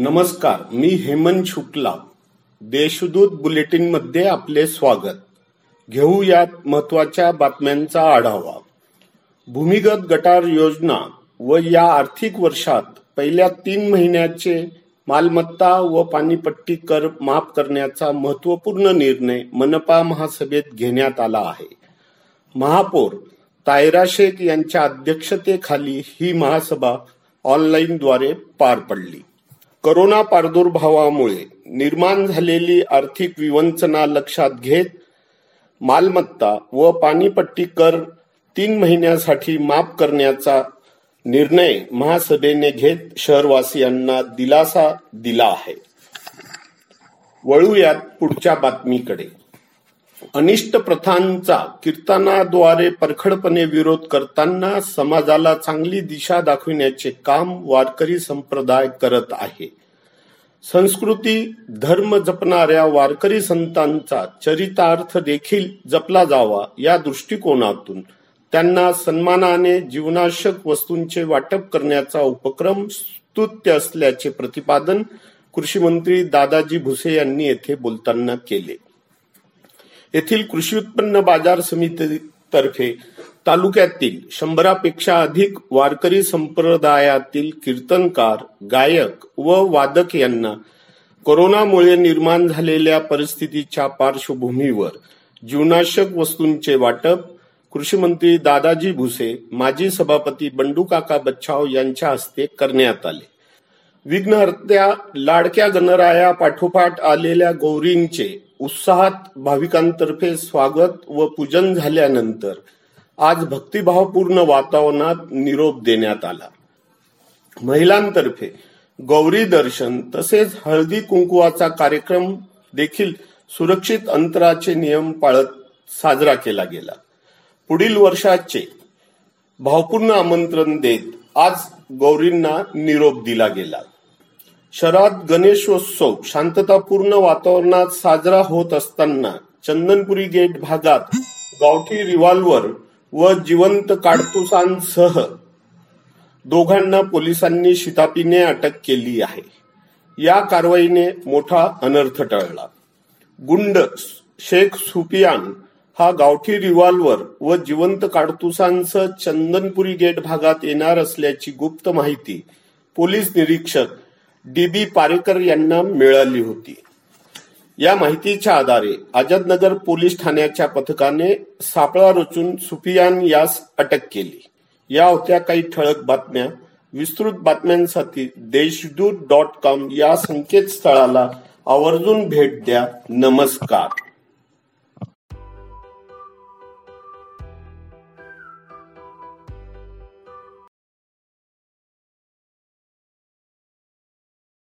नमस्कार मी हेमंत शुक्ला. देशदूत बुलेटिनमध्ये आपले स्वागत. घेऊयात महत्त्वाच्या बातम्यांचा आढावा. भूमिगत गटार योजना व या आर्थिक वर्षात पहिल्या तीन महिन्याचे मालमत्ता व पाणीपट्टी कर माफ करण्याचा महत्त्वपूर्ण निर्णय मनपा महासभेत घेण्यात आला आहे. महापौर तायरा शेख यांच्या अध्यक्षतेखाली ही महासभा ऑनलाईनद्वारे पार पडली. करोना प्रादुर्भावामुळे निर्माण झालेली आर्थिक विवंचना लक्षात घेत मालमत्ता व पाणीपट्टी कर तीन महिन्यासाठी माफ करण्याचा निर्णय महासभेने घेत शहरवासियांना दिलासा दिला आहे. वळूयात पुढच्या बातमीकडे. अनिष्ट प्रथांचा कीर्तनाद्वारे परखडपणे विरोध करताना समाजाला चांगली दिशा दाखविण्याचे काम वारकरी संप्रदाय करत आहे. संस्कृती धर्म जपणाऱ्या वारकरी संतांचा चरितार्थ देखील जपला जावा या दृष्टिकोनातून. त्यांना सन्मानाने जीवनाशक वस्तूंचे वाटप करण्याचा उपक्रम स्तुत्य असल्याचे प्रतिपादन कृषी मंत्री दादाजी भुसे यांनी येथे बोलताना केले. येथील कृषी उत्पन्न बाजार समितीतर्फे तालुक्यातील शंभरापेक्षा अधिक वारकरी संप्रदायातील कीर्तनकार गायक व वादक यांना कोरोनामुळे निर्माण झालेल्या परिस्थितीच्या पार्श्वभूमीवर जीवनाशक वस्तूंचे वाटप कृषी मंत्री दादाजी भुसे माजी सभापती बंडू काका बच्छाव यांच्या हस्ते करण्यात आले. विघ्नहर्त्या लाडक्या गणराया पाठोपाठ आलेल्या गौरींचे उत्साहात भाविकांतर्फे स्वागत व पूजन झाल्यानंतर आज भक्तिभावपूर्ण वातावरणात निरोप देण्यात आला. महिलांतर्फे गौरी दर्शन तसेच हळदी कुंकुवाचा कार्यक्रम देखील सुरक्षित अंतराचे नियम पाळत साजरा केला गेला. पुढील वर्षाचे भावपूर्ण आमंत्रण देत आज गौरींना निरोप दिला गेला. शहरात गणेशोत्सव शांततापूर्ण वातावरणात साजरा होत असताना चंदनपुरी गेट भागात गावठी रिव्हॉल्वर व जिवंत काडतुसांसह दोघांना पोलिसांनी शितापीने अटक केली आहे. या कारवाईने मोठा अनर्थ टळला. गुंड शेख सुपियान हा गावठी रिव्हॉल्वर व जिवंत काडतुसांसह चंदनपुरी गेट भागात येणार असल्याची गुप्त माहिती पोलीस निरीक्षक डी बी पारेकर यांना मिळाली होती. या माहितीच्या आधारे आझादनगर पोलीस ठाण्याच्या पथकाने सापळा रचून सुफियान यास अटक केली. या होत्या काही ठळक बातम्या. विस्तृत बातम्यांसाठी देशदूत डॉट कॉम या संकेतस्थळाला आवर्जून भेट द्या. नमस्कार.